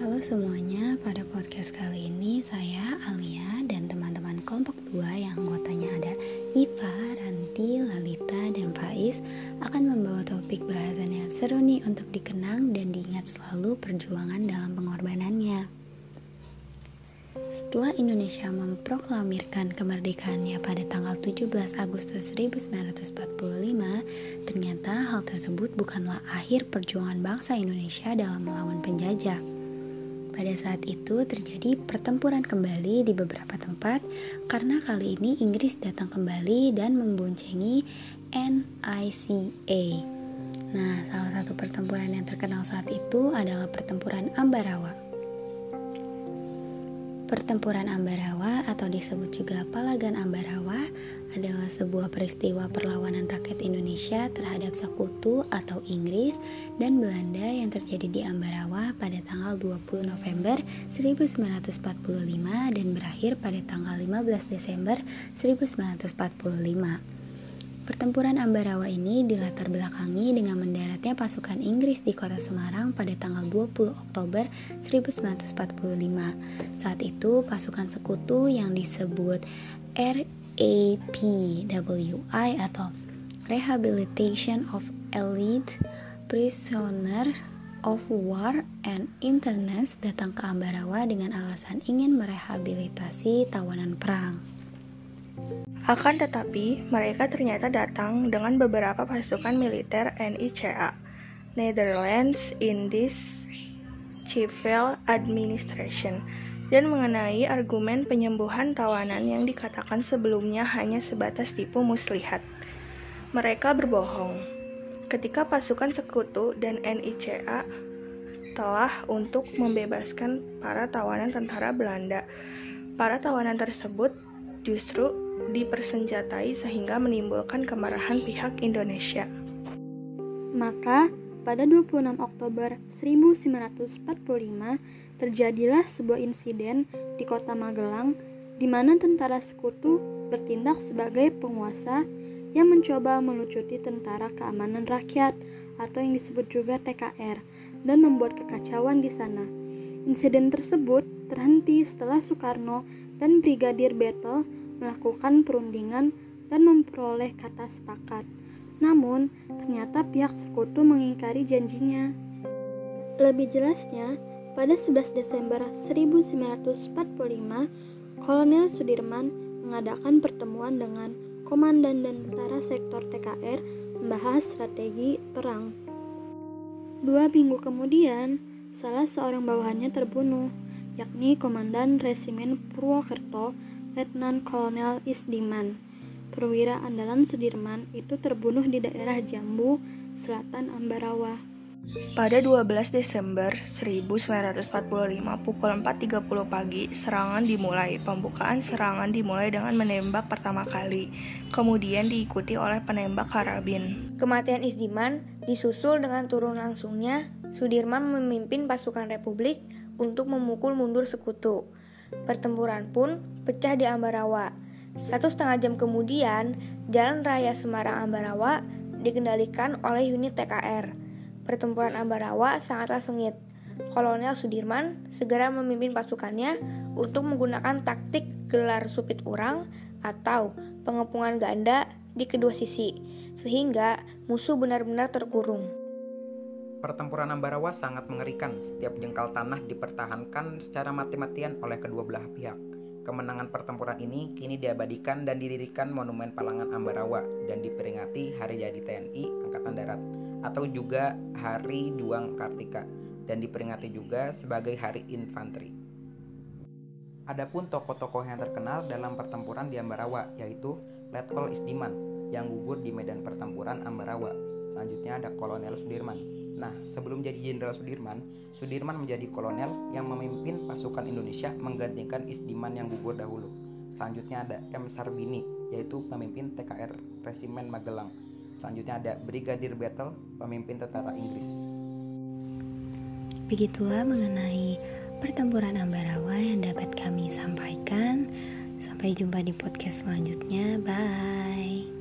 Halo semuanya, pada podcast kali ini saya Alia dan teman-teman kelompok 2 yang anggotanya ada Iva, Ranti, Lalita, dan Faiz akan membawa topik bahasan yang seru nih untuk dikenang dan diingat selalu perjuangan dalam pengorbanannya. Setelah Indonesia memproklamirkan kemerdekaannya pada tanggal 17 Agustus 1945, ternyata hal tersebut bukanlah akhir perjuangan bangsa Indonesia dalam melawan penjajah. Pada saat itu terjadi pertempuran kembali di beberapa tempat karena kali ini Inggris datang kembali dan memboncengi NICA. Nah, salah satu pertempuran yang terkenal saat itu adalah pertempuran Ambarawa. Pertempuran Ambarawa atau disebut juga Palagan Ambarawa adalah sebuah peristiwa perlawanan rakyat Indonesia terhadap sekutu atau Inggris dan Belanda yang terjadi di Ambarawa pada tanggal 20 November 1945 dan berakhir pada tanggal 15 Desember 1945. Pertempuran Ambarawa ini dilatar belakangi dengan mendaratnya pasukan Inggris di kota Semarang pada tanggal 20 Oktober 1945. Saat itu pasukan sekutu yang disebut R APWI atau Rehabilitation of Elite Prisoner of War and Internes datang ke Ambarawa dengan alasan ingin merehabilitasi tawanan perang. Akan tetapi, mereka ternyata datang dengan beberapa pasukan militer NICA, Netherlands Indies Civil Administration, dan mengenai argumen penyembuhan tawanan yang dikatakan sebelumnya hanya sebatas tipu muslihat. Mereka berbohong. Ketika pasukan sekutu dan NICA telah untuk membebaskan para tawanan tentara Belanda, para tawanan tersebut justru dipersenjatai sehingga menimbulkan kemarahan pihak Indonesia. Maka, pada 26 Oktober 1945 terjadilah sebuah insiden di kota Magelang di mana tentara sekutu bertindak sebagai penguasa yang mencoba melucuti tentara keamanan rakyat atau yang disebut juga TKR dan membuat kekacauan di sana. Insiden tersebut terhenti setelah Soekarno dan Brigadir Battle melakukan perundingan dan memperoleh kata sepakat. Namun, ternyata pihak sekutu mengingkari janjinya. Lebih jelasnya, pada 11 Desember 1945, Kolonel Sudirman mengadakan pertemuan dengan komandan dan tentara sektor TKR membahas strategi perang. Dua minggu kemudian, salah seorang bawahannya terbunuh, yakni Komandan Resimen Purwokerto, Letnan Kolonel Isdiman perwira andalan Sudirman itu terbunuh di daerah Jambu, selatan Ambarawa. Pada 12 Desember 1945 pukul 4.30 pagi, serangan dimulai. Pembukaan serangan dimulai dengan menembak pertama kali, kemudian diikuti oleh penembak karabin. Kematian Isdiman disusul dengan turun langsungnya Sudirman memimpin pasukan Republik untuk memukul mundur sekutu. Pertempuran pun pecah di Ambarawa. Satu setengah jam kemudian, Jalan Raya Semarang Ambarawa dikendalikan oleh unit TKR. Pertempuran Ambarawa sangatlah sengit. Kolonel Sudirman segera memimpin pasukannya untuk menggunakan taktik gelar supit urang atau pengepungan ganda di kedua sisi, sehingga musuh benar-benar terkurung. Pertempuran Ambarawa sangat mengerikan. Setiap jengkal tanah dipertahankan secara mati-matian oleh kedua belah pihak. Kemenangan pertempuran ini kini diabadikan dan didirikan Monumen Palangan Ambarawa dan diperingati Hari Jadi TNI Angkatan Darat atau juga Hari Juang Kartika dan diperingati juga sebagai Hari Infanteri. Adapun tokoh-tokoh yang terkenal dalam pertempuran di Ambarawa yaitu Letkol Isdiman yang gugur di medan pertempuran Ambarawa. Selanjutnya ada Kolonel Sudirman Nah, sebelum jadi Jenderal Sudirman, Sudirman menjadi kolonel yang memimpin pasukan Indonesia menggantikan Isdiman yang gugur dahulu. Selanjutnya ada M. Sarbini, yaitu pemimpin TKR Resimen Magelang. Selanjutnya ada Brigadir Battle, pemimpin tentara Inggris. Begitulah mengenai pertempuran Ambarawa yang dapat kami sampaikan. Sampai jumpa di podcast selanjutnya. Bye.